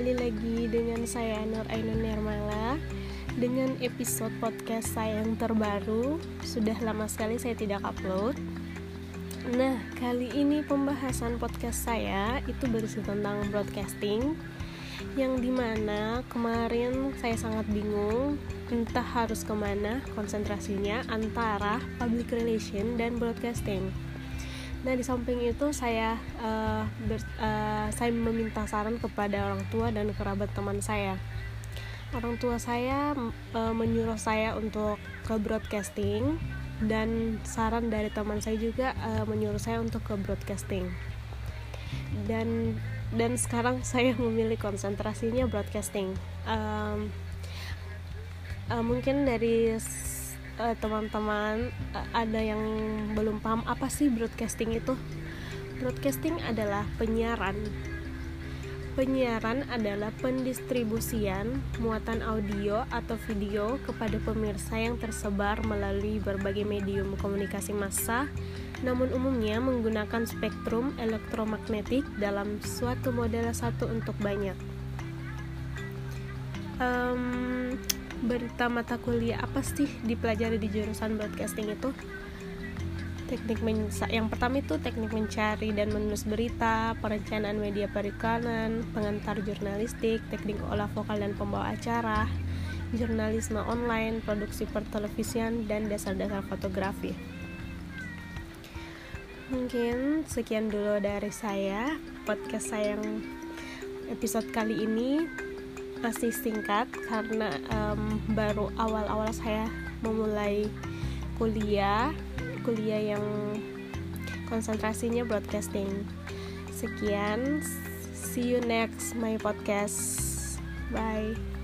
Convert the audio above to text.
kembali lagi dengan saya Nur Ainun Nirmala dengan episode podcast saya yang terbaru. Sudah lama sekali saya tidak upload. Nah, kali ini pembahasan podcast saya itu berisi tentang broadcasting yang di mana kemarin saya sangat bingung entah harus ke mana konsentrasinya antara public relation dan broadcasting Nah di samping itu saya uh, ber, uh, saya meminta saran kepada orang tua dan kerabat teman saya. Orang tua saya uh, menyuruh saya untuk ke broadcasting dan saran dari teman saya juga uh, menyuruh saya untuk ke broadcasting. Dan dan sekarang saya memilih konsentrasinya broadcasting. Um, uh, mungkin dari uh, teman-teman uh, ada yang belum paham apa sih broadcasting itu broadcasting adalah penyiaran Penyiaran adalah pendistribusian muatan audio atau video kepada pemirsa yang tersebar melalui berbagai medium komunikasi massa, namun umumnya menggunakan spektrum elektromagnetik dalam suatu model satu untuk banyak. Um, berita mata kuliah apa sih dipelajari di jurusan broadcasting itu teknik yang pertama itu teknik mencari dan menulis berita, perencanaan media periklanan, pengantar jurnalistik, teknik olah vokal dan pembawa acara, jurnalisme online, produksi pertelevisian, dan dasar-dasar fotografi. Mungkin sekian dulu dari saya, podcast saya yang episode kali ini masih singkat karena um, baru awal-awal saya memulai kuliah kuliah yang konsentrasinya broadcasting. Sekian see you next my podcast. Bye